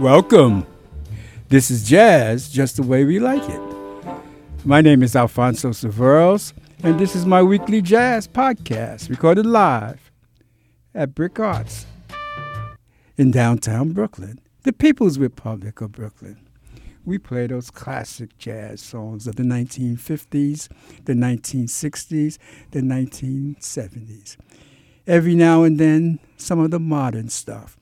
Welcome. This is Jazz, just the way we like it. My name is Alfonso Severos, and this is my weekly jazz podcast recorded live at BRIC Arts in downtown Brooklyn, the People's Republic of Brooklyn. We play those classic jazz songs of the 1950s, the 1960s, the 1970s. Every now and then, some of the modern stuff.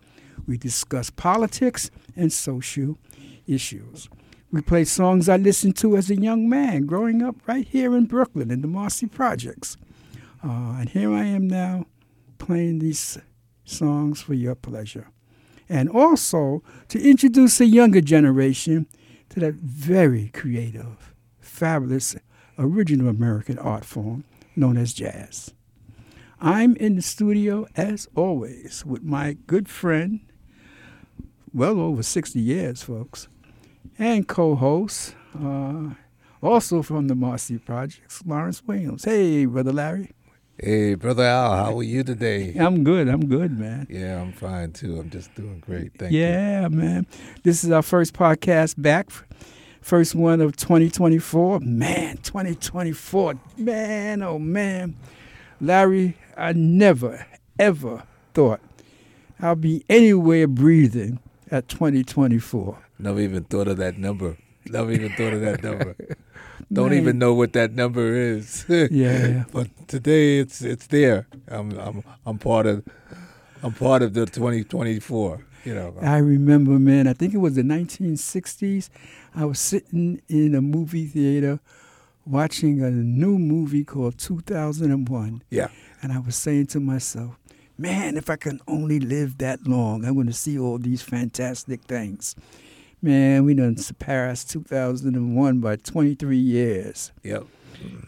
We discuss politics and social issues. We play songs I listened to as a young man growing up right here in Brooklyn in the Marcy Projects. Uh, and here I am now playing these songs for your pleasure. And also to introduce a younger generation to that very creative, fabulous, original American art form known as jazz. I'm in the studio, as always, with my good friend well over 60 years, folks, and co host, uh, also from the Marcy Projects, Lawrence Williams. Hey, Brother Larry. Hey, Brother Al, how are you today? I'm good. I'm good, man. Yeah, I'm fine too. I'm just doing great. Thank yeah, you. Yeah, man. This is our first podcast back. First one of 2024. Man, 2024. Man, oh man. Larry, I never, ever thought I'll be anywhere breathing at 2024. Never even thought of that number. Never even thought of that number. Don't even know what that number is. yeah. but today it's it's there. I'm I'm I'm part of I'm part of the 2024. You know. I remember, man. I think it was the 1960s. I was sitting in a movie theater watching a new movie called 2001. Yeah. And I was saying to myself, man, if I can only live that long, I'm going to see all these fantastic things. Man, we done surpassed 2001 by 23 years. Yep.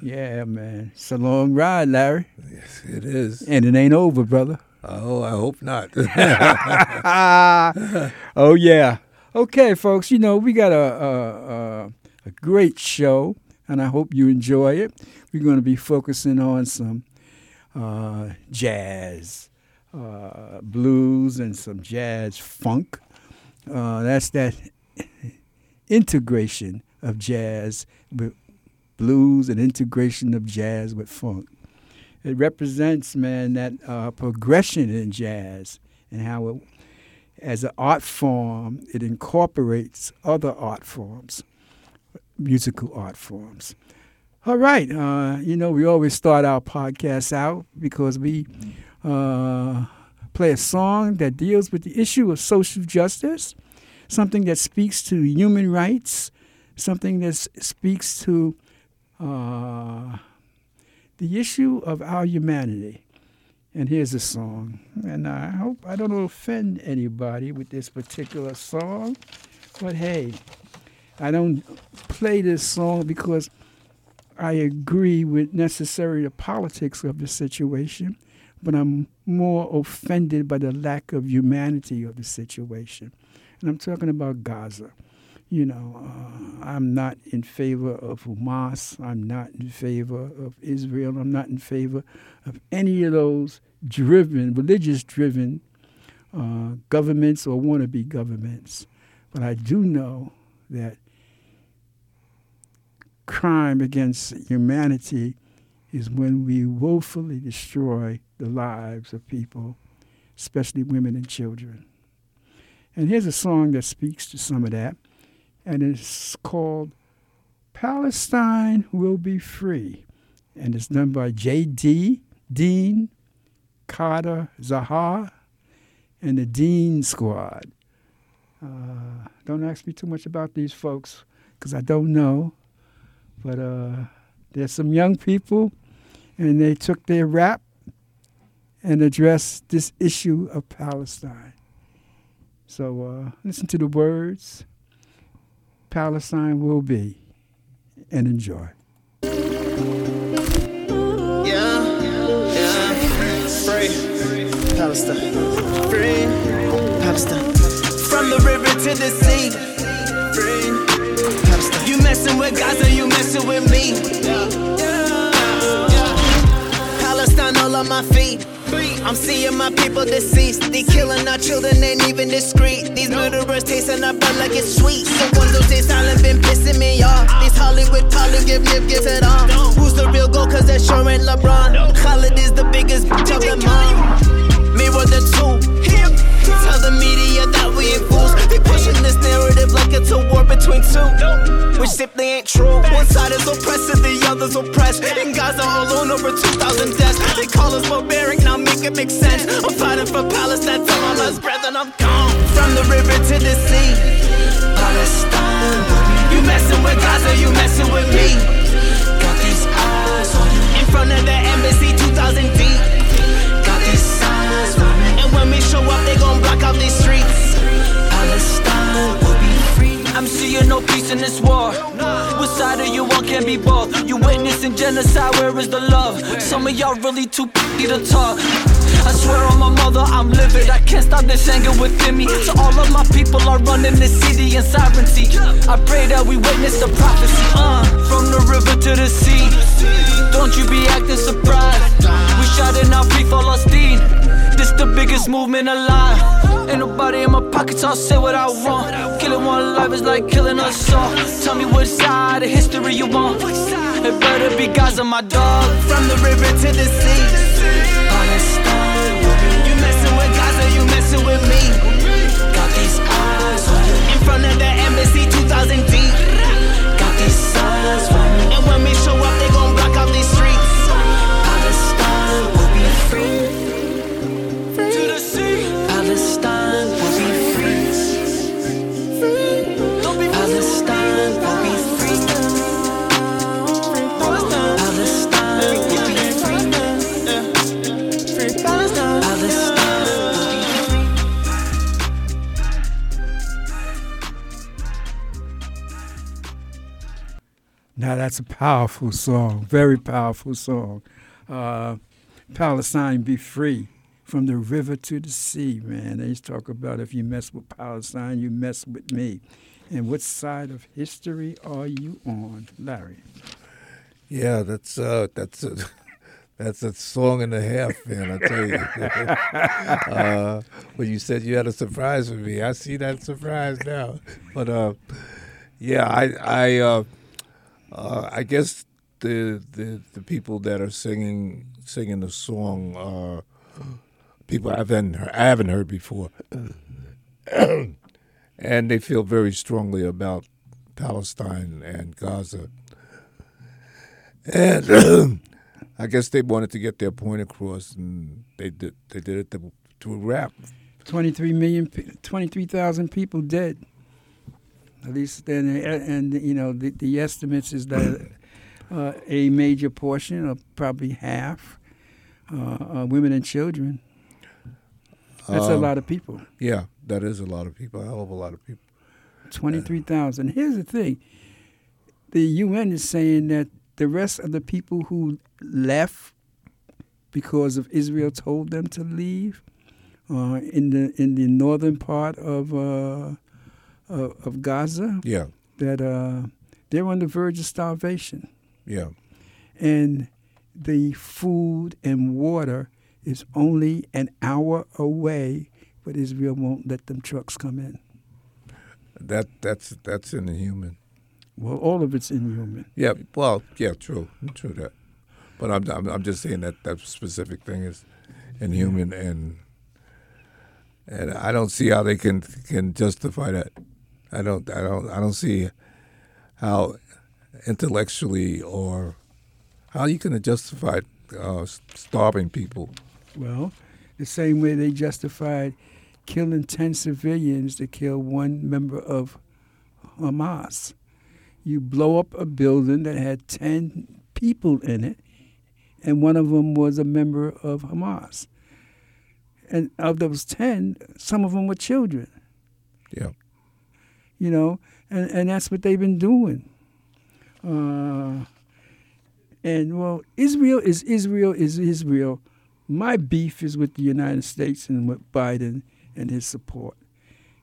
Yeah, man. It's a long ride, Larry. Yes, it is. And it ain't over, brother. Oh, I hope not. oh, yeah. Okay, folks, you know, we got a, a, a, a great show, and I hope you enjoy it. We're going to be focusing on some uh, jazz, uh, blues and some jazz funk. Uh, that's that integration of jazz with blues and integration of jazz with funk. It represents, man, that uh, progression in jazz and how it, as an art form, it incorporates other art forms, musical art forms. All right, uh, you know, we always start our podcast out because we uh, play a song that deals with the issue of social justice, something that speaks to human rights, something that speaks to uh, the issue of our humanity. And here's a song. And I hope I don't offend anybody with this particular song, but hey, I don't play this song because I agree with necessarily the politics of the situation but I'm more offended by the lack of humanity of the situation. And I'm talking about Gaza. You know, uh, I'm not in favor of Hamas. I'm not in favor of Israel. I'm not in favor of any of those driven, religious driven uh, governments or wannabe governments. But I do know that crime against humanity is when we woefully destroy the lives of people, especially women and children. And here's a song that speaks to some of that, and it's called Palestine Will Be Free. And it's done by J.D. Dean, Carter Zahar, and the Dean Squad. Uh, don't ask me too much about these folks because I don't know. But uh, there's some young people, and they took their rap and addressed this issue of Palestine. So uh, listen to the words Palestine will be, and enjoy. Yeah, yeah. Free Palestine. Free Palestine. From the river to the sea. Messing with Gaza, you messing with me. Palestine all on my feet. I'm seeing my people deceased. They killing our children, ain't even discreet. These murderers tasting our blood like it's sweet. Ones who stay silent been pissing me off. These Hollywood poly give nip gets it on. Who's the real goal? Cause that sure ain't LeBron. Khaled is the biggest bitch of them all. Mirror the two. Tell the media that we ain't fools. They pushing this narrative like it's a war between two, which simply ain't true. One side is oppressed and the other's oppressed. In Gaza alone, over 2,000 deaths. They call us barbaric, now make it make sense. I'm fighting for Palestine till my last breath and I'm gone. From the river to the sea, Palestine. You messing with Gaza, you messing with me. Got these eyes on you. In front of the embassy, 2,000 deep. When we show up, they gon' block out these streets. Palestine will be free. I'm seeing no peace in this war. Which side are you on? Can't be both. You witnessing genocide, where is the love? Some of y'all really too p to talk. I swear on my mother, I'm livid. I can't stop this anger within me. So all of my people are running the city in sovereignty. I pray that we witness the prophecy. Uh, from the river to the sea. Don't you be acting surprised. We shouting out free Palestine. This the biggest movement alive. Ain't nobody in my pockets, I'll say what I want. Killing one life is like killing us all. Tell me what side of history you want. It better be Gaza, my dog. From the river to the sea. Palestine. Now that's a powerful song, very powerful song. Uh, Palestine be free from the river to the sea, man. They used to talk about if you mess with Palestine, you mess with me. And what side of history are you on, Larry? Yeah, that's uh, that's a, that's a song and a half, man. I tell you. uh, when you said you had a surprise for me, I see that surprise now. But uh, yeah, I I uh, uh, I guess the, the the people that are singing singing the song are people I haven't heard, I haven't heard before, and they feel very strongly about Palestine and Gaza. And I guess they wanted to get their point across, and they did. They did it to, a rap. 23 million, 23,000 people dead. At least then, and you know the, the estimates is that uh, a major portion, of probably half, uh, are women and children. That's a Um, lot of people. Yeah, that is a lot of people. A hell of a lot of people. 23,000. Here's the thing the UN is saying that the rest of the people who left because of Israel told them to leave uh, in the in the northern part of uh, of, of Gaza Yeah, that uh, they're on the verge of starvation yeah, and the food and water is only an hour away but Israel won't let them trucks come in. that that's that's inhuman. Well, all of it's inhuman. Yeah, well, yeah, true, true that. But I'm I'm, I'm just saying that that specific thing is inhuman, and and I don't see how they can can justify that. I don't I don't I don't see how intellectually or how you can justify uh, starving people. Well, the same way they justified killing 10 civilians to kill one member of Hamas. You blow up a building that had 10 people in it, and one of them was a member of Hamas. And of those 10, some of them were children, Yeah, you know, and, and that's what they've been doing. Uh, and well, Israel is Israel is Israel. My beef is with the United States and with Biden and his support.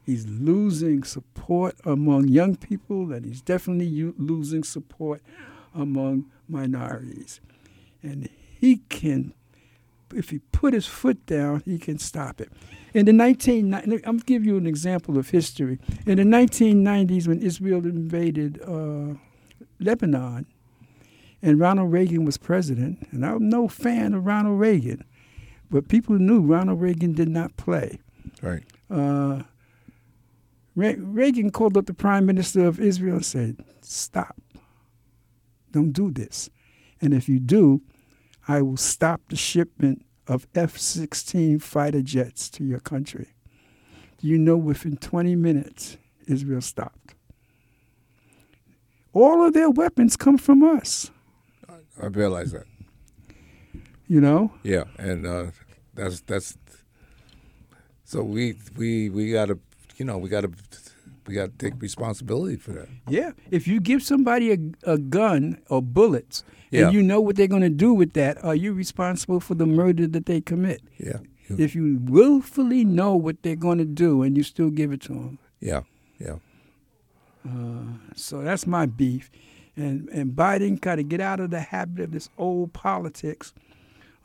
He's losing support among young people, and he's definitely u- losing support among minorities. And he can if he put his foot down, he can stop it. In the 19, I'm give you an example of history. In the 1990s, when Israel invaded uh, Lebanon, and Ronald Reagan was president, and I'm no fan of Ronald Reagan, but people knew Ronald Reagan did not play. Right. Uh, Re- Reagan called up the prime minister of Israel and said, "Stop! Don't do this, and if you do, I will stop the shipment of F-16 fighter jets to your country." You know within 20 minutes, Israel stopped. All of their weapons come from us. I realize that. You know, Yeah, and uh, that's that's. So we we we gotta, you know, we gotta we gotta take responsibility for that. Yeah, if you give somebody a, a gun or bullets, Yeah. and you know what they're going to do with that, are you responsible for the murder that they commit? Yeah. If you willfully know what they're going to do and you still give it to them, Yeah. Yeah. so that's my beef. And and Biden got to get out of the habit of this old politics,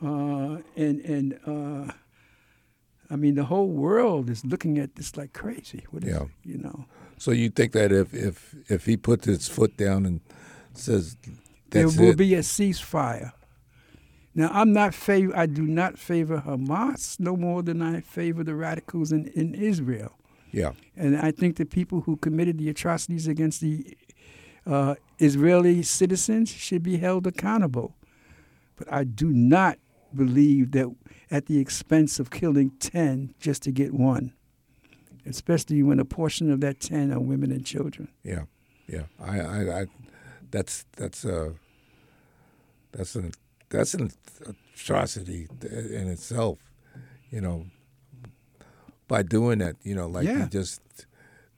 uh, and and uh, I mean the whole world is looking at this like crazy. What is Yeah. it, you know? So you think that if if if he puts his foot down and says there will it, be a ceasefire. Now, I'm not favor. I do not favor Hamas no more than I favor the radicals in, in Israel. yeah, And I think the people who committed the atrocities against the uh, Israeli citizens should be held accountable. But I do not believe that at the expense of killing 10 just to get one, especially when a portion of that 10 are women and children. yeah, yeah. I I, I that's that's uh that's an that's an atrocity in itself. You know, by doing that, you know, like Yeah. just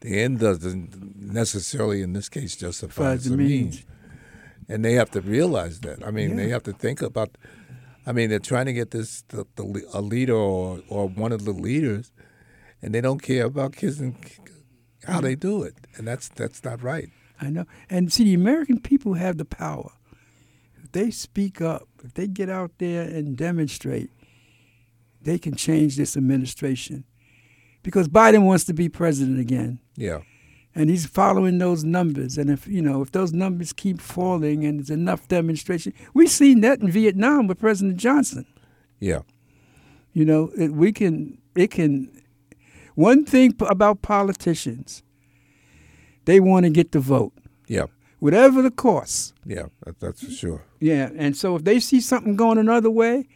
the end doesn't necessarily in this case justify the means. means. and they have to realize that. I mean, they have to think about. I mean, they're trying to get this the, the a leader or or one of the leaders, and they don't care about kids and how they do it, and that's that's not right. I know. And see, the American people have the power. If they speak up, if they get out there and demonstrate, they can change this administration. Because Biden wants to be president again. Yeah, And he's following those numbers. And if you know, if those numbers keep falling and there's enough demonstration, we've seen that in Vietnam with President Johnson. yeah, You know, it, we can, it can. One thing p- about politicians, they want to get the vote, yeah, whatever the cost. yeah. That, that's for sure. Yeah, and so if they see something going another way,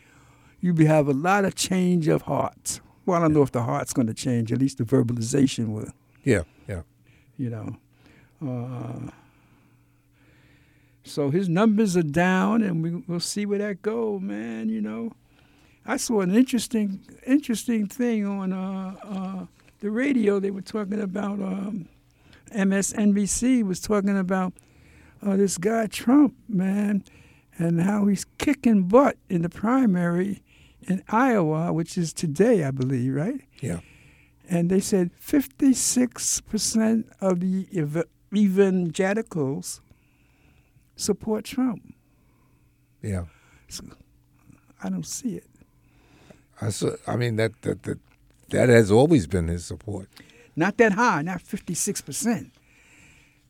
you be- have a lot of change of hearts. Well, I don't know if the heart's going to change. At least the verbalization will. Yeah, yeah, You know. Uh, so his numbers are down, and we, we'll see where that go, man. You know, I saw an interesting, interesting thing on uh, uh, the radio. They were talking about um, MSNBC was talking about uh, this guy Trump, man, and how he's kicking butt in the primary in Iowa, which is today, I believe, right? yeah, And they said 56% of the ev- evangelicals support Trump. yeah. I don't see it. I saw, I mean that that that that has always been his support. Not that high, not 56%.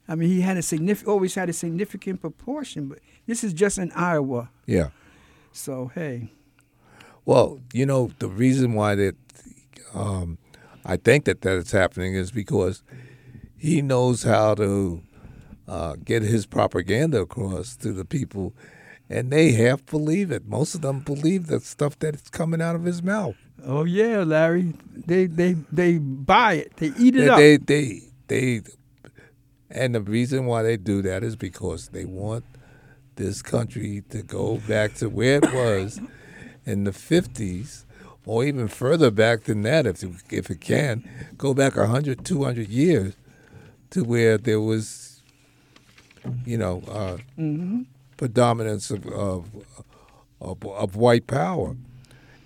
I mean, he had a significant, always had a significant proportion, but this is just in Iowa. Yeah. So, hey, Well, you know, the reason why that um, I think that that is happening is because he knows how to uh, get his propaganda across to the people, and they half believe it. Most of them believe the stuff that's coming out of his mouth. oh yeah, Larry, they they they buy it, they eat it They, up. they, they, they, and the reason why they do that is because they want this country to go back to where it was in the 50s or even further back than that if it, if it can go back 100 200 years to where there was you know uh, predominance of, of of of white power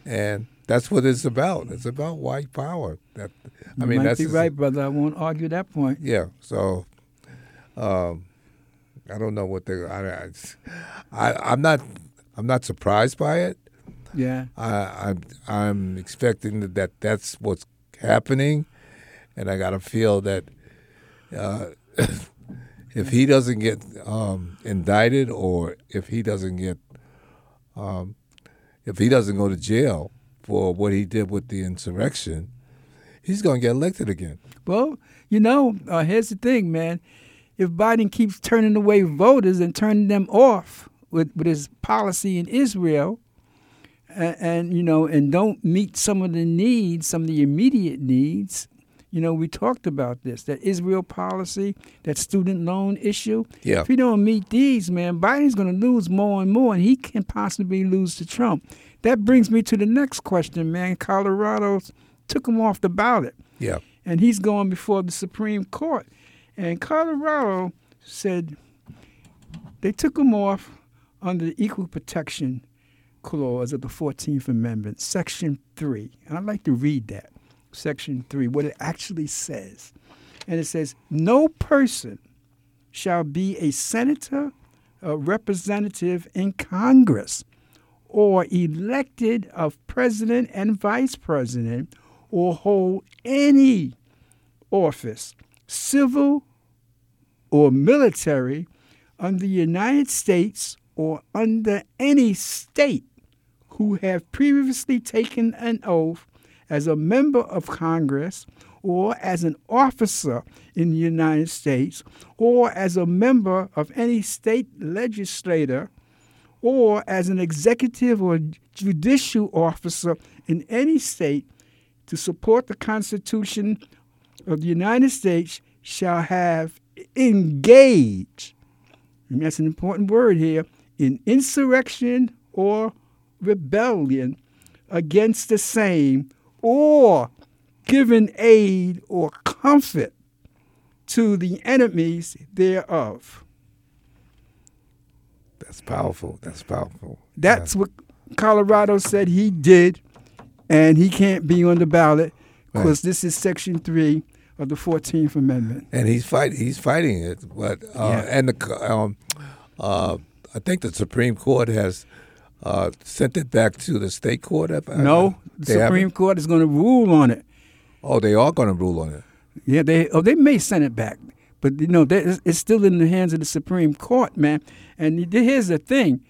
and that's what it's about it's about white power that i You mean might that's be right, brother. I won't argue that point. yeah. So, um, I don't know what they. I, I, I, I'm not. I'm not surprised by it. Yeah. I, I'm I'm expecting that, that that's what's happening, and I got to feel that uh, if he doesn't get um, indicted or if he doesn't get um, if he doesn't go to jail for what he did with the insurrection, he's going to get elected again. Well, you know, uh, here's the thing, man. If Biden keeps turning away voters and turning them off with, with his policy in Israel, and, and you know, and don't meet some of the needs, some of the immediate needs, you know, we talked about this that Israel policy, that student loan issue. Yeah. If he don't meet these, man, Biden's going to lose more and more, and he can possibly lose to Trump. That brings me to the next question, man. Colorado took him off the ballot, Yeah. and he's going before the Supreme Court. And Colorado said they took him off under the Equal Protection Clause of the 14th Amendment, Section 3. And I'd like to read that, Section 3, what it actually says. And it says, No person shall be a senator, a representative in Congress, or elected of president and vice president, or hold any office, civil or military, under the United States or under any state who have previously taken an oath as a member of Congress or as an officer in the United States or as a member of any state legislator or as an executive or judicial officer in any state to support the Constitution of the United States shall have engaged, and that's an important word here, in insurrection or rebellion against the same or given aid or comfort to the enemies thereof. That's powerful. That's powerful. That's what Colorado said he did, and he can't be on the ballot because Right. this is Section 3 of the 14th Amendment. and he's fight he's fighting it. But uh, Yeah. and the um, uh, I think the Supreme Court has uh, sent it back to the state court. Have- No, the they haven't? Supreme Court is going to rule on it. Oh, they are going to rule on it. Yeah, they oh they may send it back, but you know that- it's- it's still in the hands of the Supreme Court, man. And here's the thing: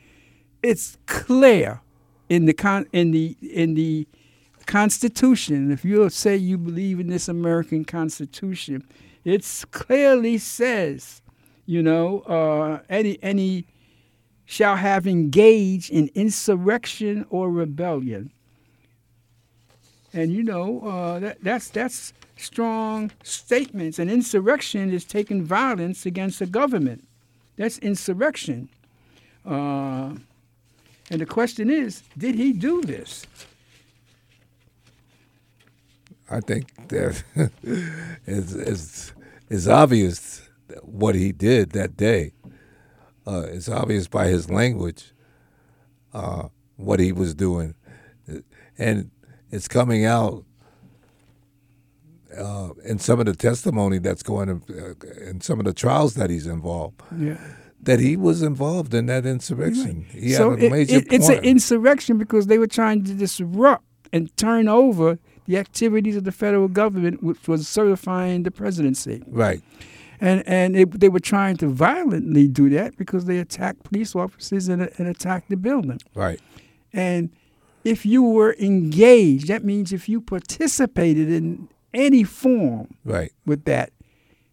it's clear in the con in the in the Constitution. If you say you believe in this American Constitution, it clearly says, you know, uh, any any shall have engaged in insurrection or rebellion. And you know uh, that that's that's strong statements. And insurrection is taking violence against the government. That's insurrection. Uh, and the question is, did he do this? I think that it's, it's, it's obvious what he did that day. Uh, it's obvious by his language uh, what he was doing, and it's coming out uh, in some of the testimony that's going to, uh, in some of the trials that he's involved. Yeah. That he was involved in that insurrection. He so had a it- major it- it's an insurrection because they were trying to disrupt and turn over the activities of the federal government, which was certifying the presidency. right. And and it, they were trying to violently do that because they attacked police officers and, and attacked the building. Right. And if you were engaged, that means if you participated in any form Right. with that,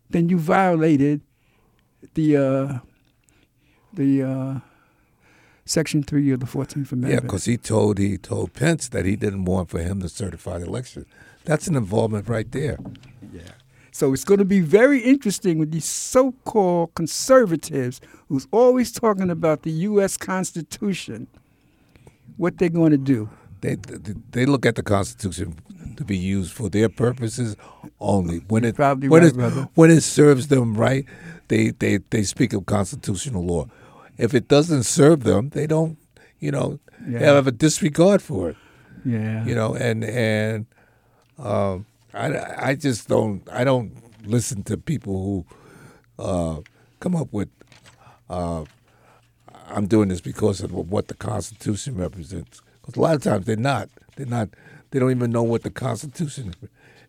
then you violated the uh, the uh, Section Three of the Fourteenth Amendment. Yeah, because he told he told Pence that he didn't want for him to certify the election. That's an involvement right there. Yeah. So it's going to be very interesting with these so-called conservatives who's always talking about the U.S. Constitution. What they're going to do? They, they they look at the Constitution to be used for their purposes only. When it when right, it when it serves them right, they, they they speak of constitutional law. If it doesn't serve them, they don't. You know, they have a disregard for it. Yeah. You know, and and um, I I just don't I don't listen to people who uh, come up with. Uh, I'm doing this because of what the Constitution represents. Because a lot of times they're not. They're not. They don't even know what the Constitution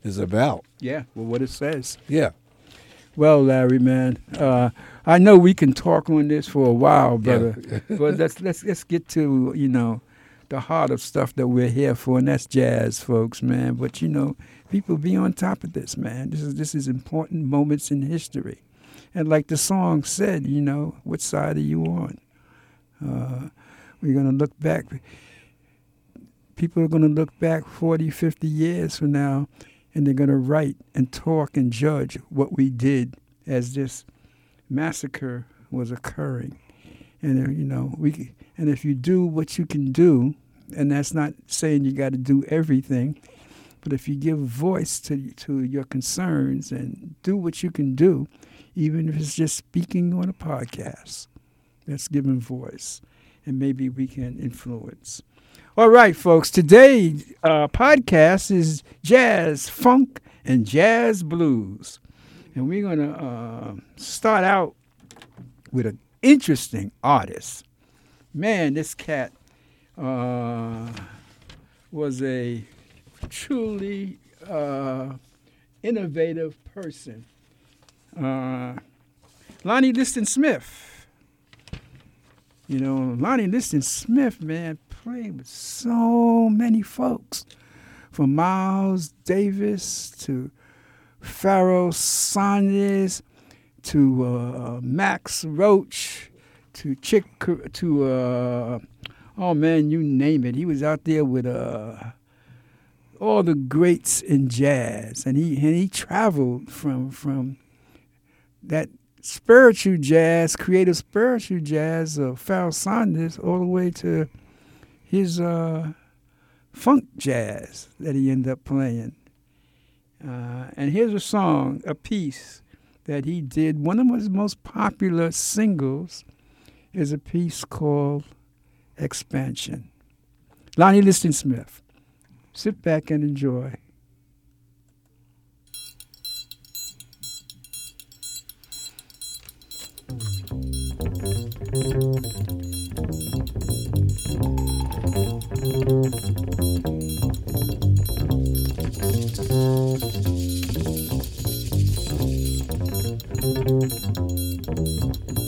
is about. Yeah, well, what it says. Yeah. Well, Larry, man, uh, I know we can talk on this for a while, brother. but let's let's let's get to you know the heart of stuff that we're here for, and that's jazz, folks, man. But you know, people be on top of this, man. This is this is important moments in history, and like the song said, you know, what side are you on? Uh, we're gonna look back. People are gonna look back 40, 50 years from now, and they're gonna write and talk and judge what we did as this massacre was occurring. And uh, you know, we and if you do what you can do, and that's not saying you got to do everything, but if you give voice to to your concerns and do what you can do, even if it's just speaking on a podcast, that's giving voice, and maybe we can influence. All right, folks. Today uh, podcast is jazz, funk, and jazz blues, and we're gonna uh, start out with an interesting artist. Man, this cat uh, was a truly uh, innovative person. Uh, Lonnie Liston Smith. You know, Lonnie Liston Smith, man, played with so many folks, from Miles Davis to Pharoah Sanders to uh, Max Roach to Chick to uh, oh man, you name it. He was out there with uh, all the greats in jazz, and he and he traveled from from that spiritual jazz, creative spiritual jazz of Pharoah Sanders, all the way to his uh, funk jazz that he ended up playing. Uh, and here's a song, a piece that he did. One of his most popular singles is a piece called Expansion. Lonnie Liston Smith. Sit back and enjoy. Thank you.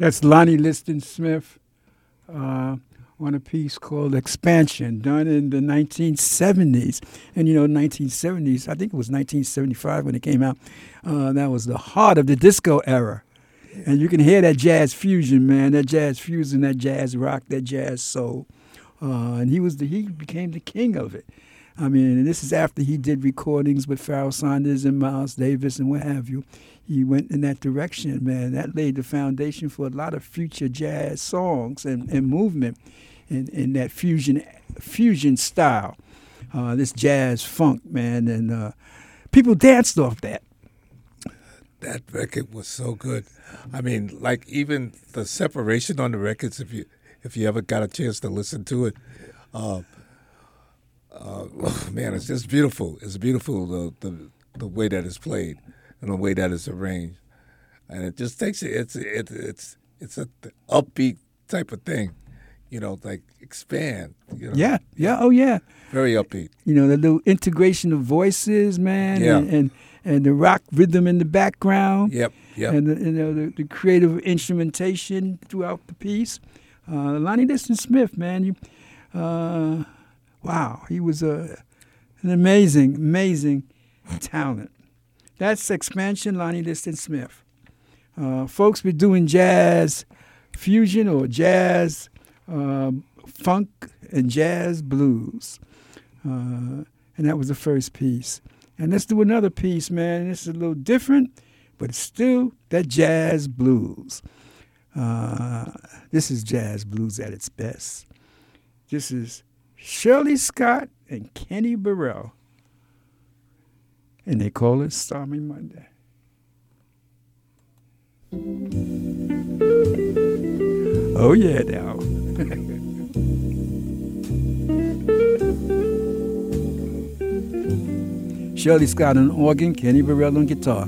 That's Lonnie Liston Smith uh, on a piece called Expansion, done in the 1970s. And you know, 1970s, I think it was 1975 when it came out. Uh, that was the heart of the disco era. And you can hear that jazz fusion, man, that jazz fusion, that jazz rock, that jazz soul. Uh, and he was the, he became the king of it. I mean, this is after he did recordings with Pharoah Sanders and Miles Davis and what have you. He went in that direction, man. That laid the foundation for a lot of future jazz songs and, and movement in, in that fusion fusion style. Uh, this jazz funk, man, and uh, people danced off that. That record was so good. I mean, like even the separation on the records. If you if you ever got a chance to listen to it, uh, uh, man, it's just beautiful. It's beautiful the, the the way that it's played and the way that it's arranged, and it just takes it. It's it, it's it's a upbeat type of thing, you know, like expand. You know? Yeah, yeah, oh yeah. Very upbeat. You know, the little integration of voices, man, Yeah. and, and and the rock rhythm in the background. Yep, yep. And the, you know the, the creative instrumentation throughout the piece. Uh, Lonnie Liston Smith, man, you, uh, wow, he was a an amazing, amazing talent. That's expansion, Lonnie Liston Smith. Uh, folks be doing jazz fusion or jazz um, funk and jazz blues. Uh, and that was the first piece. And let's do another piece, man. This is a little different, but it's still that jazz blues. Uh, this is jazz blues at its best. This is Shirley Scott and Kenny Burrell. And they call it Stormy Monday. Oh, yeah, now. Shirley Scott on organ, Kenny Burrell on guitar.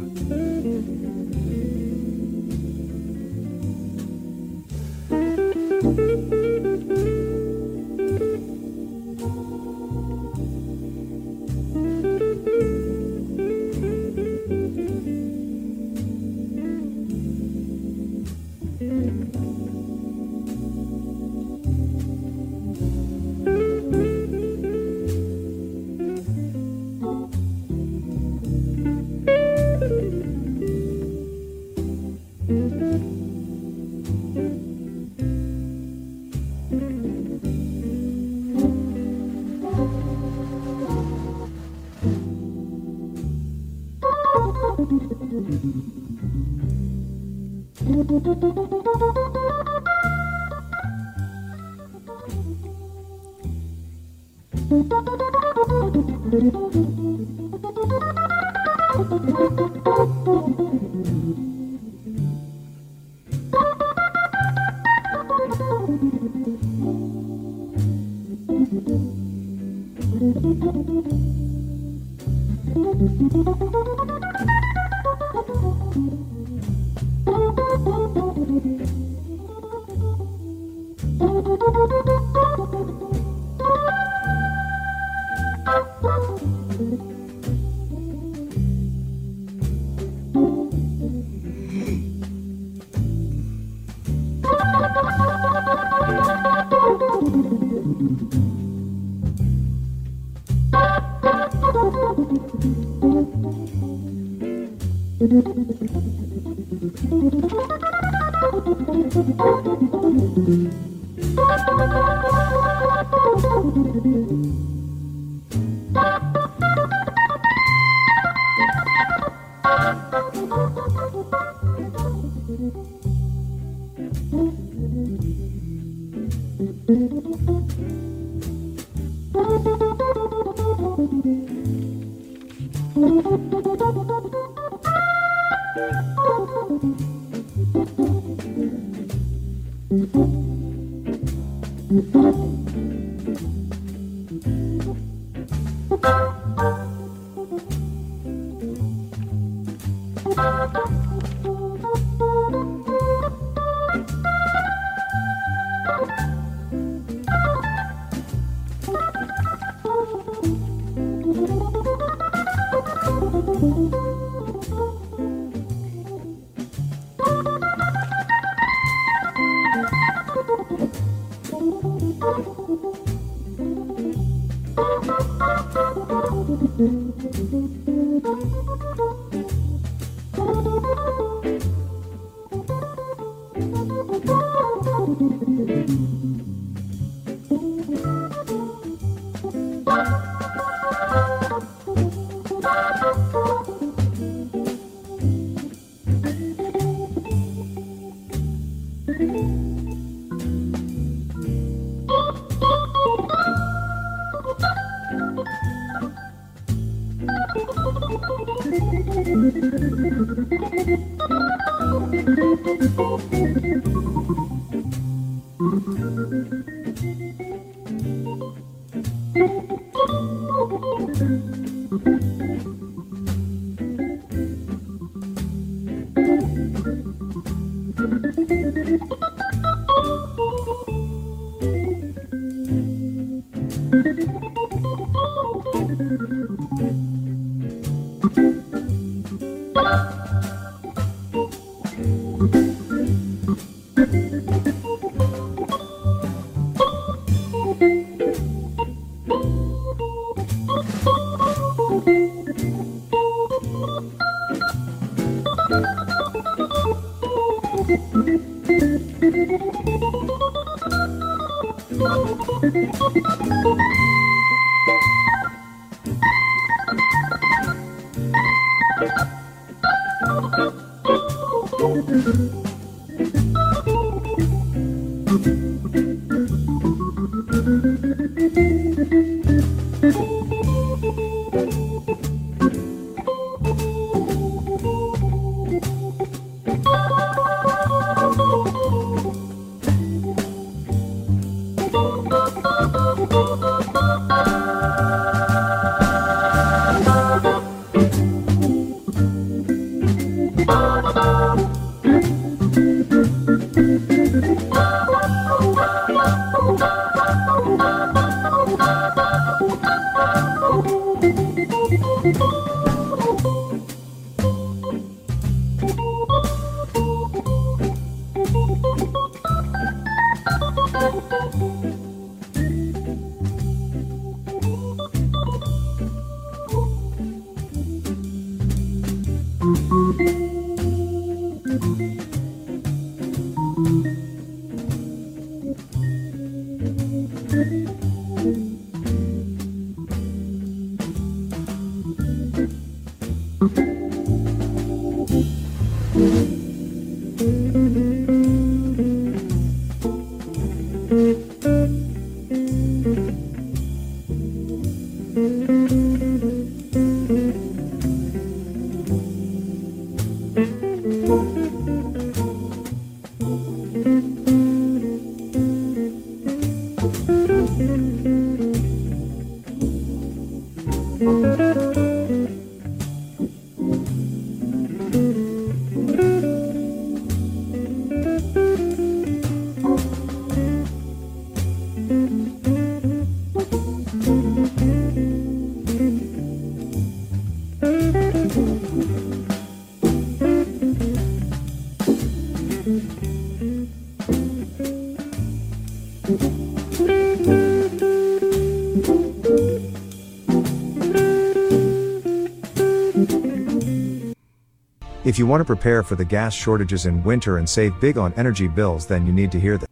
If you want to prepare for the gas shortages in winter and save big on energy bills, then you need to hear this.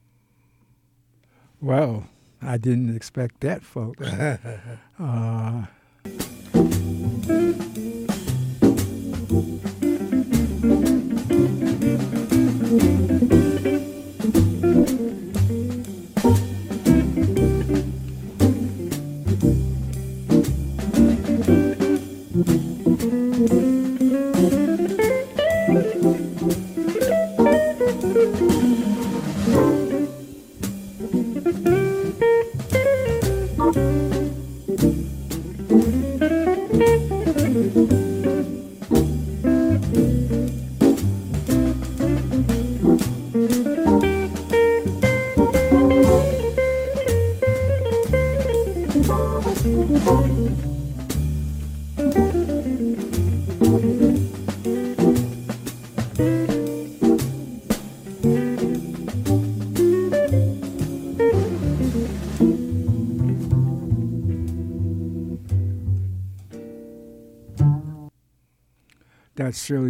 Well, I didn't expect that, folks. uh,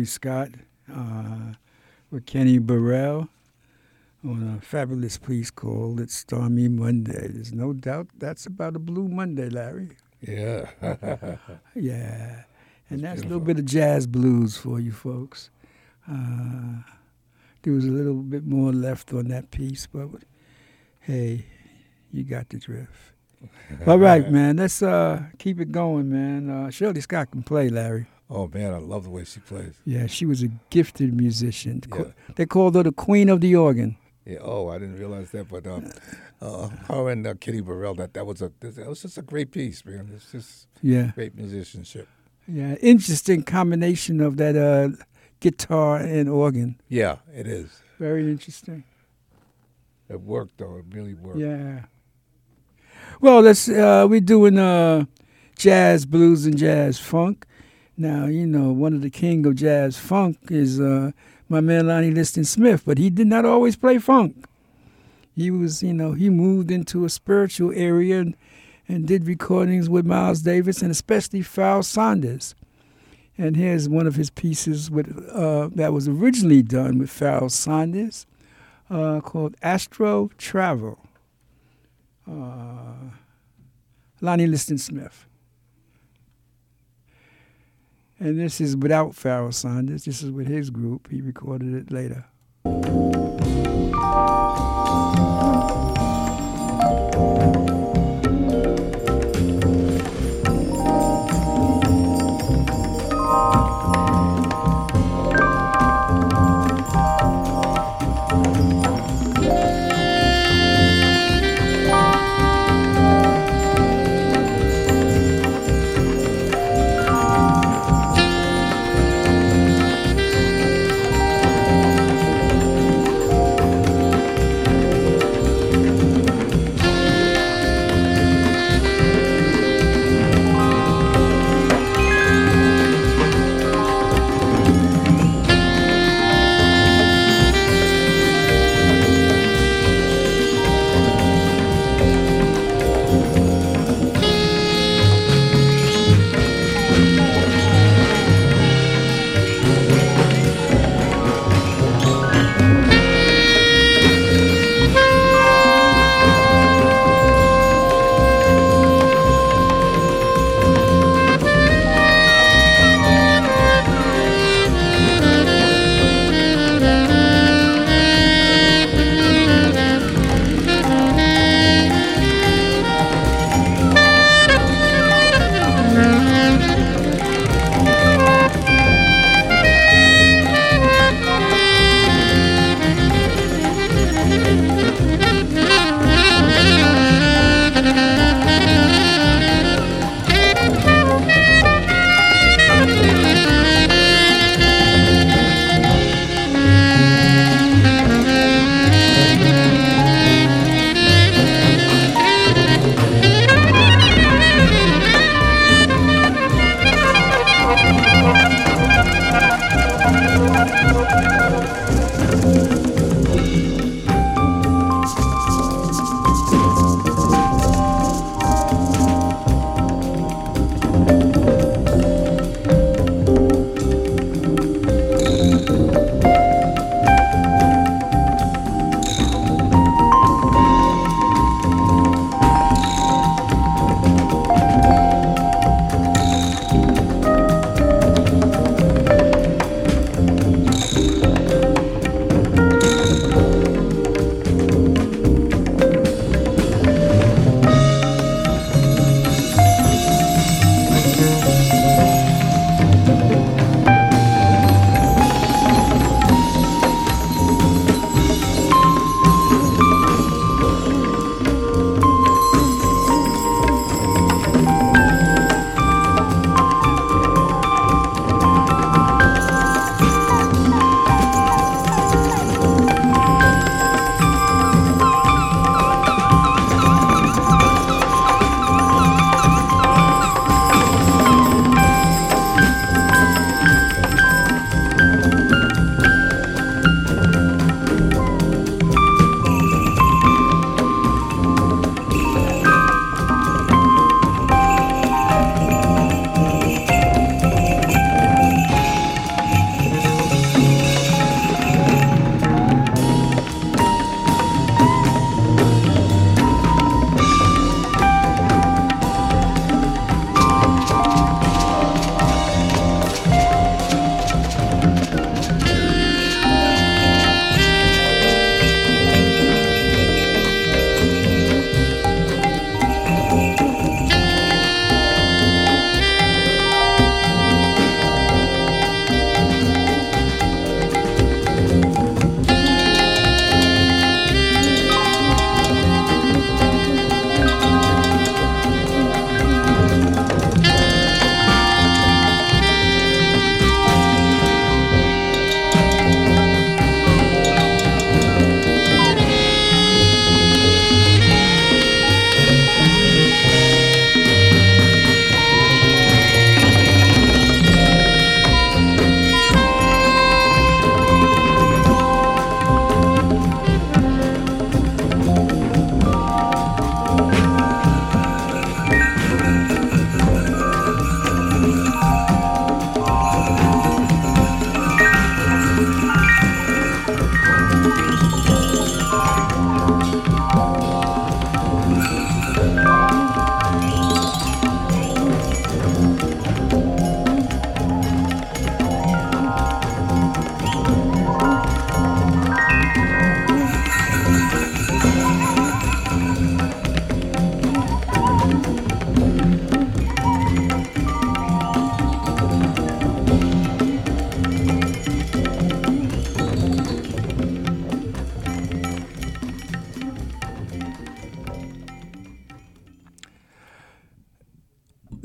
got Scott uh, with Kenny Burrell on a fabulous piece called It's Stormy Monday. There's no doubt that's about a Blue Monday, Larry. Yeah. Yeah. And that's, That's a little bit of jazz blues for you folks. Uh, there was a little bit more left on that piece, but hey, you got the drift. All right, man. Let's uh, keep it going, man. Uh, Shirley Scott can play, Larry. Oh man, I love the way she plays. Yeah, she was a gifted musician. Yeah. They called her the queen of the organ. Yeah. Oh, I didn't realize that, but uh, uh, her and uh, Kenny Burrell, that that was a that was just a great piece, man. It's just Yeah, great musicianship. yeah. Interesting combination of that uh, guitar and organ. Yeah, it is. Very interesting. It worked though. It really worked. Yeah. Well, let's uh we're doing uh jazz blues and jazz funk. Now, you know, one of the king of jazz funk is uh my man Lonnie Liston Smith, but he did not always play funk. He was, you know, he moved into a spiritual area and, and did recordings with Miles Davis and especially Pharoah Sanders. And here's one of his pieces with uh, that was originally done with Pharoah Sanders uh, called Astro Travel. Uh, Lonnie Liston Smith. And this is without Pharoah Sanders. This is with his group. He recorded it later.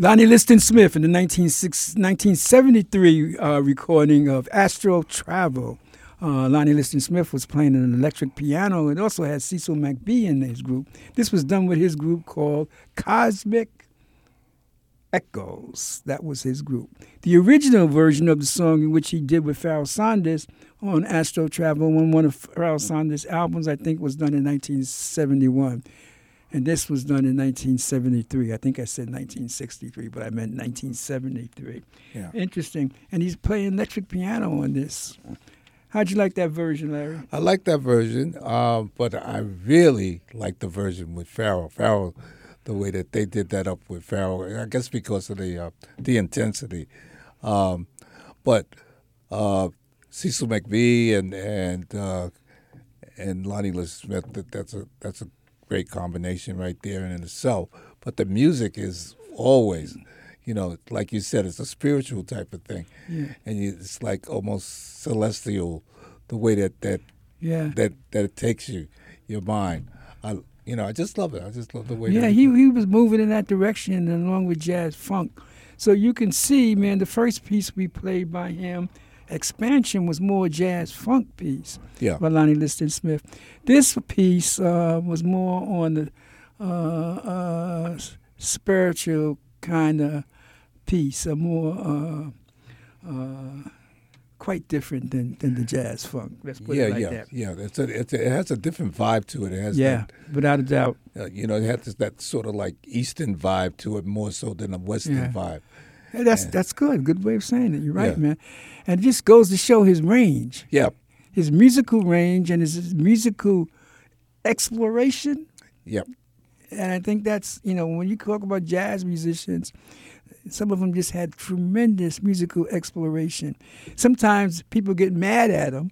Lonnie Liston Smith in the 1973 uh, recording of Astro Travel. Uh, Lonnie Liston Smith was playing an electric piano and also had Cecil McBee in his group. This was done with his group called Cosmic Echoes. That was his group. The original version of the song, in which he did with Pharoah Sanders on Astro Travel, on one of Pharoah Sanders' albums, I think was done in 1971. And this was done in 1973. I think I said 1963, but I meant 1973. Yeah. Interesting. And he's playing electric piano on this. How'd you like that version, Larry? I like that version, um, but I really like the version with Pharoah. Pharoah, the way that they did that up with Pharoah, I guess because of the uh, the intensity. Um, but uh, Cecil McBee and and uh, and Lonnie Liston Smith, that, that's a that's a great combination right there and in itself. But the music is always, you know, like you said, it's a spiritual type of thing, Yeah. and you, it's like almost celestial, the way that that Yeah. that that it takes you, your mind. I you know I just love it. I just love the way. Yeah, he he was moving in that direction and along with jazz funk. So you can see, man, the first piece we played by him, Expansion, was more jazz funk piece yeah by Lonnie Liston Smith. This piece uh, was more on the uh, uh, spiritual kind of piece, a more uh, uh, quite different than, than the jazz funk. Let's put yeah it like yeah that. yeah. It's a, it's a, it has a different vibe to it. It has Yeah, without a doubt. uh, you know it has this, that sort of like Eastern vibe to it more so than a Western Yeah. vibe. Hey, that's that's good. Good way of saying it. You're right, Yeah. man. And it just goes to show his range, Yeah his musical range, and his musical exploration. yeah And I think that's you know when you talk about jazz musicians, some of them just had tremendous musical exploration. Sometimes people get mad at them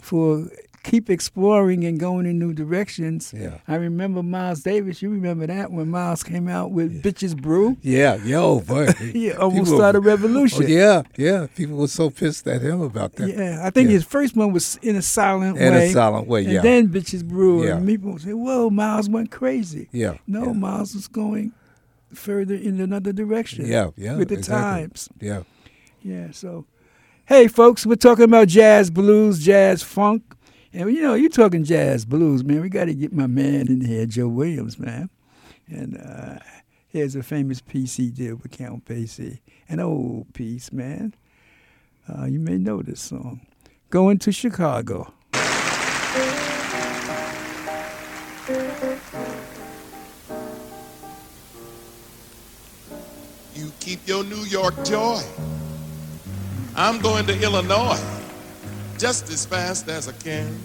for keep exploring and going in new directions. Yeah. I remember Miles Davis. You remember that when Miles came out with Bitches Brew. yeah yo boy He almost People- started a revolution. Oh, yeah yeah. People were so pissed at him about that. Yeah, I think Yeah. his first one was in a silent way. In a silent way, and yeah. then bitches brew, Yeah. and people say, "Whoa, Miles went crazy." Yeah, no, yeah. Miles was going further in another direction. Yeah, yeah, with the exactly. times. Yeah. Yeah, so hey, folks, we're talking about jazz blues, jazz funk, and you know, you're talking jazz blues, man. We got to get my man in here, Joe Williams, man. And uh, here's a famous piece he did with Count Basie, an old piece, man. Uh, you may know this song, "Going to Chicago." You keep your New York joy. I'm going to Illinois just as fast as I can.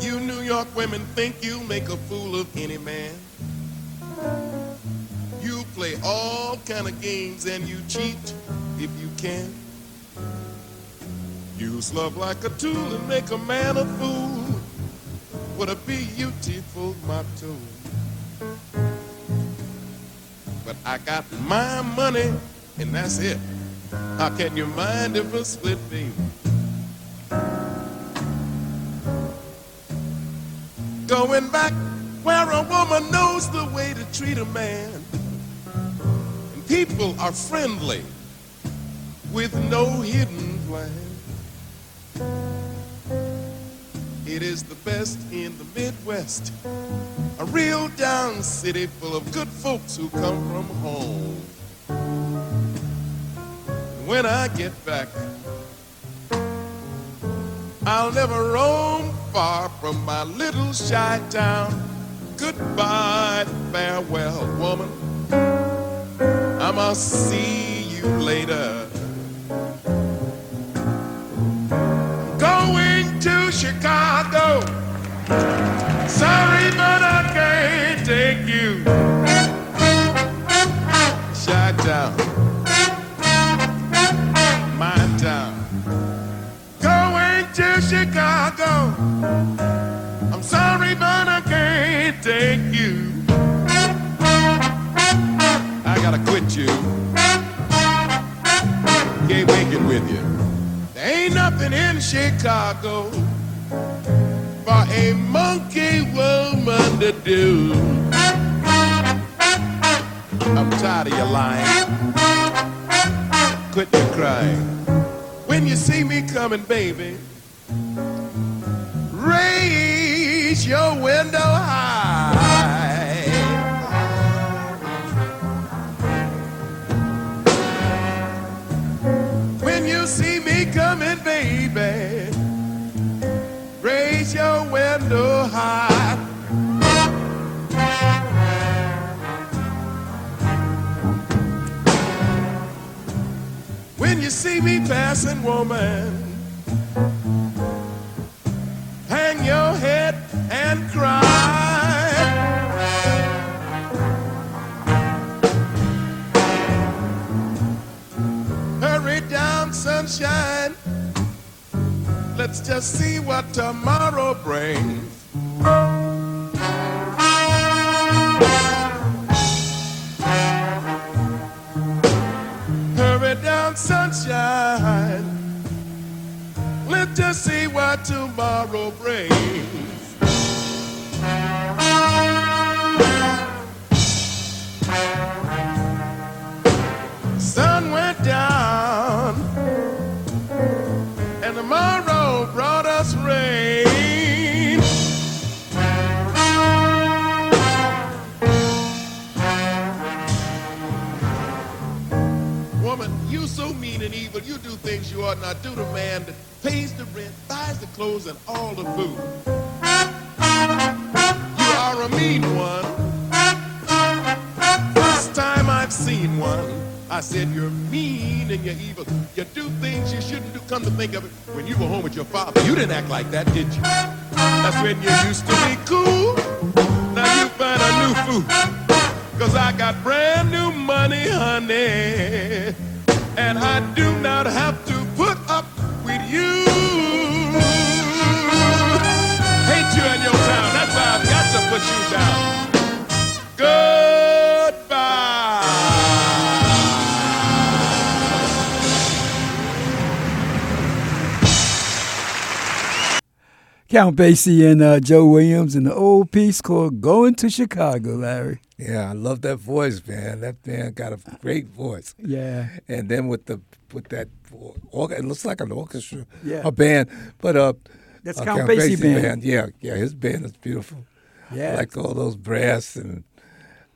You New York women think you make a fool of any man. You play all kind of games and you cheat if you can. Use love like a tool and make a man a fool. What a beautiful motto. But I got my money, and that's it. How can you mind if a split, baby? Going back where a woman knows the way to treat a man. And people are friendly with no hidden plan. It is the best in the Midwest. A real down city full of good folks who come from home. When I get back, I'll never roam far from my little shy town. Goodbye, farewell, woman. I must see you later. Going to Chicago. Sorry, but I can't take you. Chicago. I'm sorry, but I can't take you. I gotta quit you. Can't make it with you. There ain't nothing in Chicago for a monkey woman to do. I'm tired of your lying. Quit your crying. When you see me coming, baby, raise your window high. When you see me coming, baby, raise your window high. When you see me passing, woman, and cry. Hurry down, sunshine. Let's just see what tomorrow brings. Hurry down, sunshine. Let's just see what tomorrow brings. Things you ought not do to man that pays the rent, buys the clothes, and all the food. You are a mean one. First time I've seen one, I said you're mean and you're evil. You do things you shouldn't do. Come to think of it, when you were home with your father, you didn't act like that, did you? That's when you used to be cool. Now you find a new fool. Cause I got brand new money, honey. And I do not have to put up with you. Hate you in your town. That's why I've got to put you down. Goodbye. Count Basie and uh, Joe Williams in the old piece called "Going to Chicago." Larry. Yeah, I love that voice, man. That man got a great voice. Yeah. And then with the with that, it looks like an orchestra, Yeah. a band. But uh, That's uh, Count Basie band. Yeah, yeah, his band is beautiful. Yeah. I like all those brass and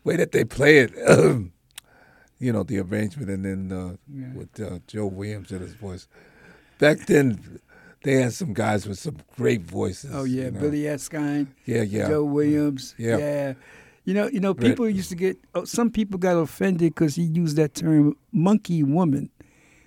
way that they play it. you know the arrangement, and then uh, with uh, Joe Williams and his voice. Back then, they had some guys with some great voices. Oh yeah, you know. Billy Eckstine. Yeah, yeah. Joe Williams. Yeah. Yeah. You know, you know, Right. people used to get. Oh, some people got offended because he used that term "monkey woman,"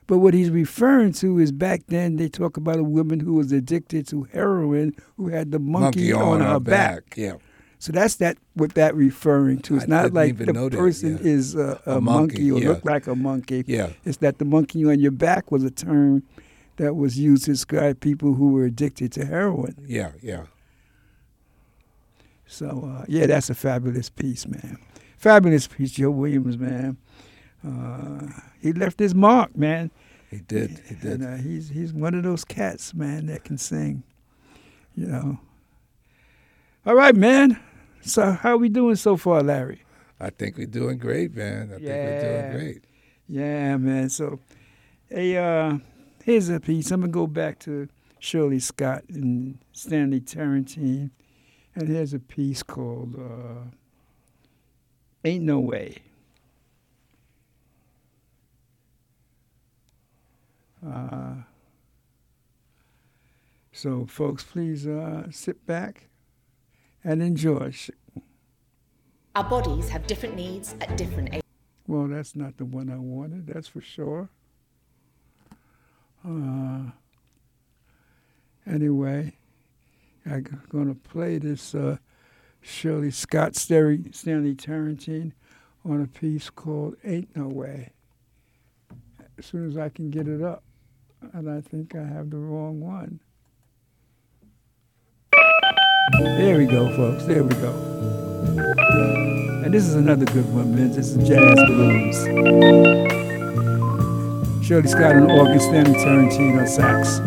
but what he's referring to is back then they talk about a woman who was addicted to heroin who had the monkey, on, her back. Yeah. So that's that what that referring to. It's I not like the that, person yeah. is a, a, A monkey, monkey, or yeah. look like a monkey. Yeah. It's that the monkey on your back was a term that was used to describe people who were addicted to heroin. Yeah, yeah. So uh, yeah, that's a fabulous piece, man. Fabulous piece, Joe Williams, man. Uh, he left his mark, man. He did. He did. And uh, he's he's one of those cats, man, that can sing. You know. All right, man. So how are we doing so far, Larry? I think we're doing great, man. I think we're doing great. Yeah, man. So, hey, uh, here's a piece. I'm gonna go back to Shirley Scott and Stanley Turrentine, and here's a piece called uh, "Ain't No Way." Uh, so, folks, please uh, sit back and enjoy. Our bodies have different needs at different ages. Well, that's not the one I wanted, that's for sure. Uh, anyway, I'm going to play this uh, Shirley Scott Stanley, Stanley Turrentine on a piece called Ain't No Way. As soon as I can get it up, and I think I have the wrong one. There we go, folks. There we go. And this is another good one, man. This is jazz blues. Shirley Scott on organ, Stanley Turrentine on sax.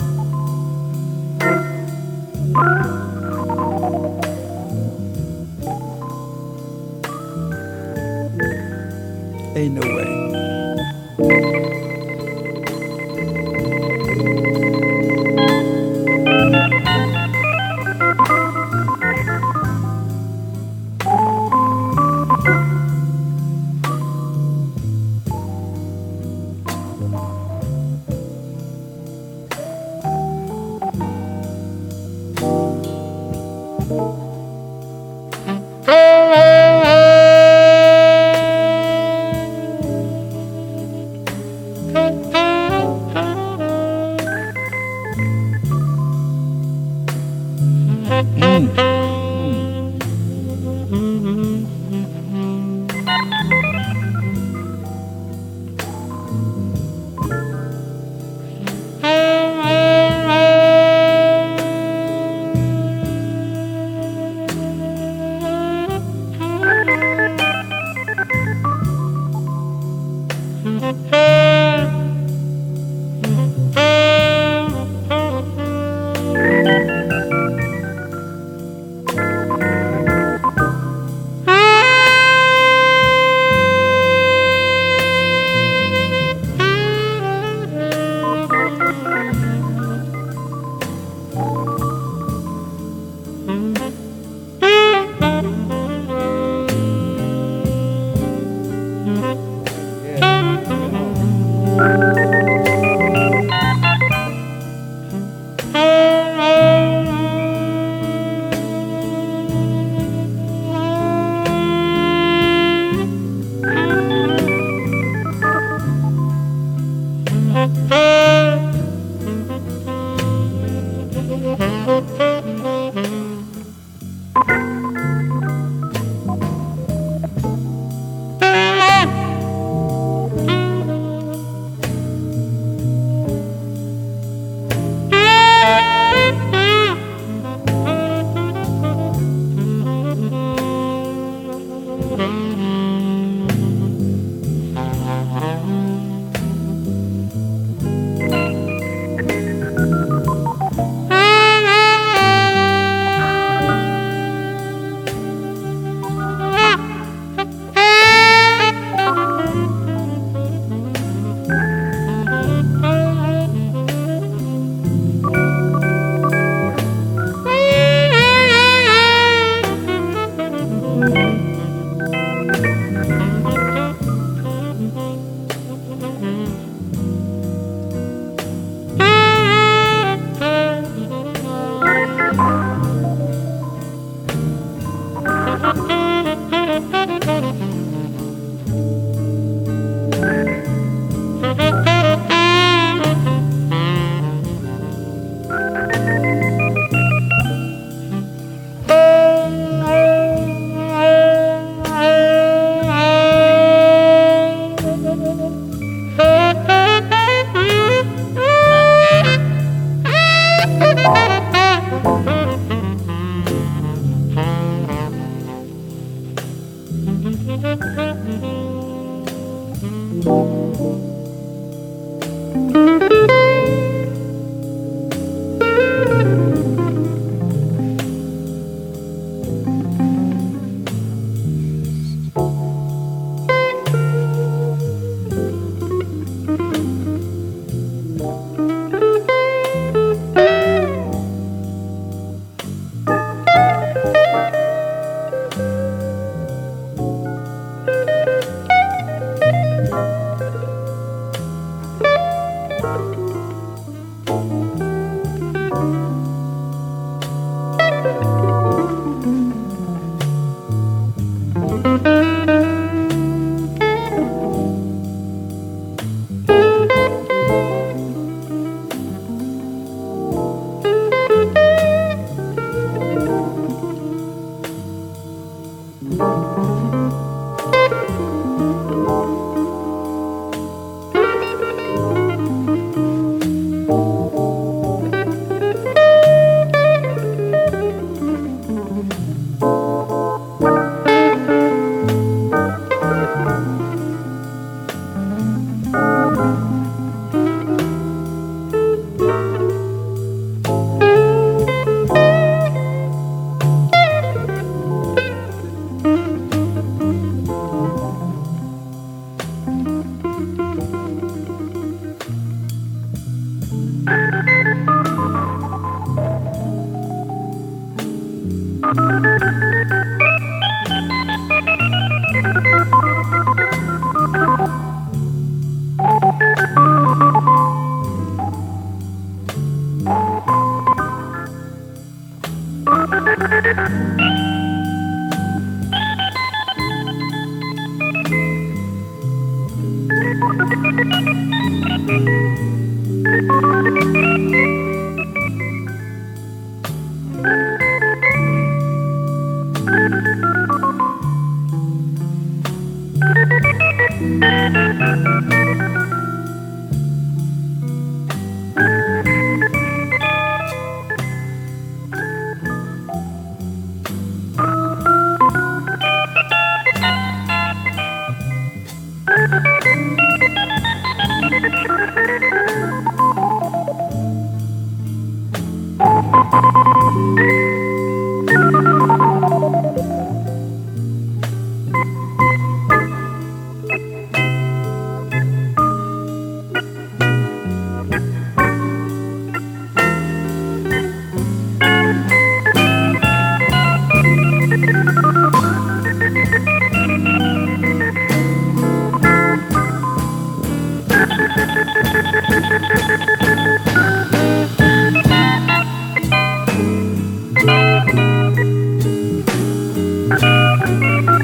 Música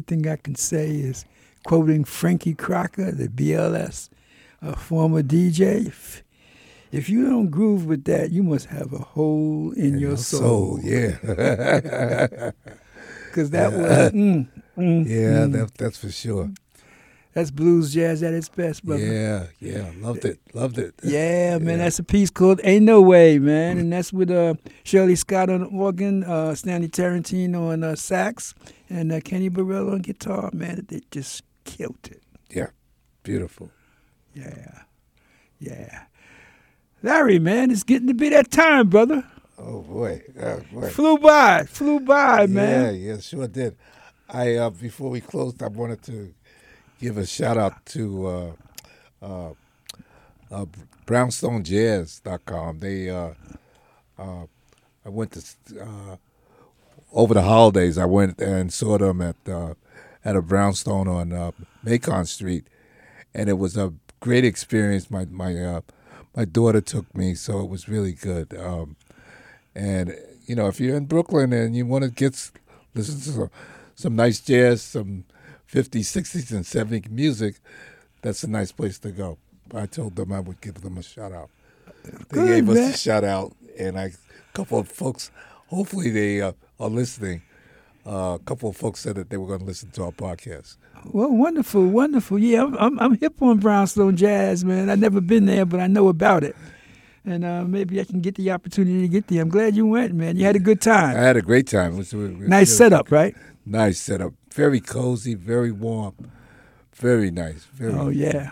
only thing I can say is quoting Frankie Crocker, the BLS, a former DJ. If, you don't groove with that, you must have a hole in your soul. yeah. Because that was, mm, mm, yeah, mm. that, that's for sure. That's blues jazz at its best, brother. Yeah, yeah. Loved it. Loved it. Yeah, man, that's a piece called "Ain't No Way," man, and that's with uh, Shirley Scott on organ, uh, Stanley Turrentine on uh, sax, and uh, Kenny Burrell on guitar. Man, they just killed it. Yeah. Beautiful. Yeah, yeah. Larry, man, it's getting to be that time, brother. Oh boy. Oh, boy. Flew by, flew by, man. Yeah, yeah, sure did. I uh, before we closed, I wanted to give a shout out to uh, uh, uh, BrownstoneJazz.com. They, uh, uh, I went to uh, over the holidays. I went and saw them at uh, at a brownstone on uh, Macon Street, and it was a great experience. My my uh, my daughter took me, so it was really good. Um, and you know, if you're in Brooklyn and you want to get listen to some, some nice jazz, some 50s, 60s, and 70s music, that's a nice place to go. I told them I would give them a shout out. They Good, gave us man. a shout out, and I, a couple of folks, hopefully they uh, are listening. Uh, a couple of folks said that they were going to listen to our podcast. Well, wonderful, wonderful. Yeah, I'm, I'm, I'm hip on Brownstone Jazz, man. I've never been there, but I know about it. And uh, maybe I can get the opportunity to get there. I'm glad you went, man. You had a good time. I had a great time. It was, it was Nice setup, right? Nice setup. Very cozy, very warm, very nice. Very, Oh, yeah.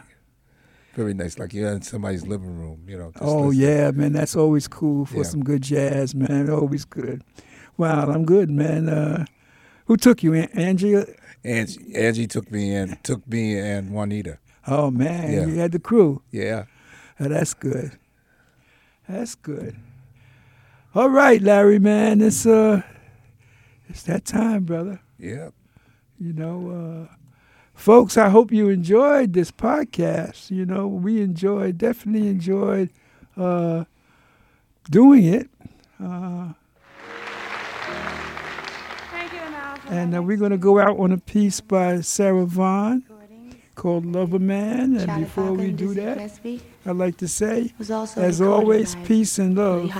very nice. Like you're in somebody's living room, you know. Oh yeah, man, that's always cool for Yeah. some good jazz, man. Always good. Wow, I'm good, man. Uh, who took you, Angie? Angie, Angie took me and took me and Juanita. Oh man, Yeah. you had the crew. Yeah. Oh, that's good. That's good. All right, Larry, man, it's uh, it's that time, brother. Yep. You know, uh, folks, I hope you enjoyed this podcast. You know, we enjoyed, definitely enjoyed uh, doing it. Uh, and uh, we're going to go out on a piece by Sarah Vaughan called Lover Man. And before we do that, I'd like to say, as always, peace and love.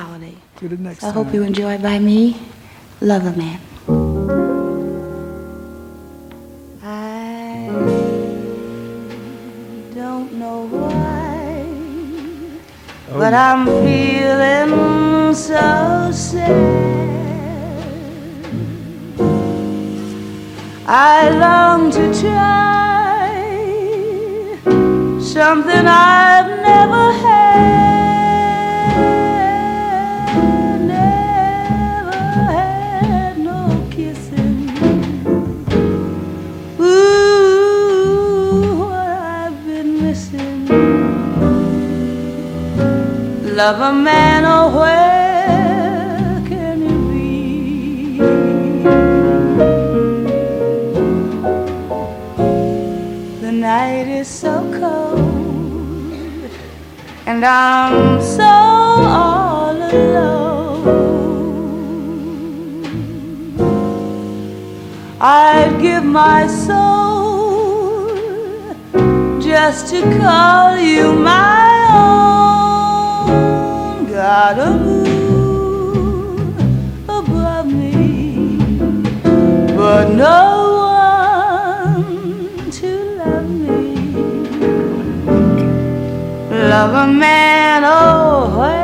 To the next I hope you enjoy by me, Lover Man. Oh, but I'm feeling so sad. I long to try something I've never had. love a man or oh, where can you be? The night is so cold and I'm so all alone. I'd give my soul just to call you my own not a moon above me, but no one to love me. Love a man, oh.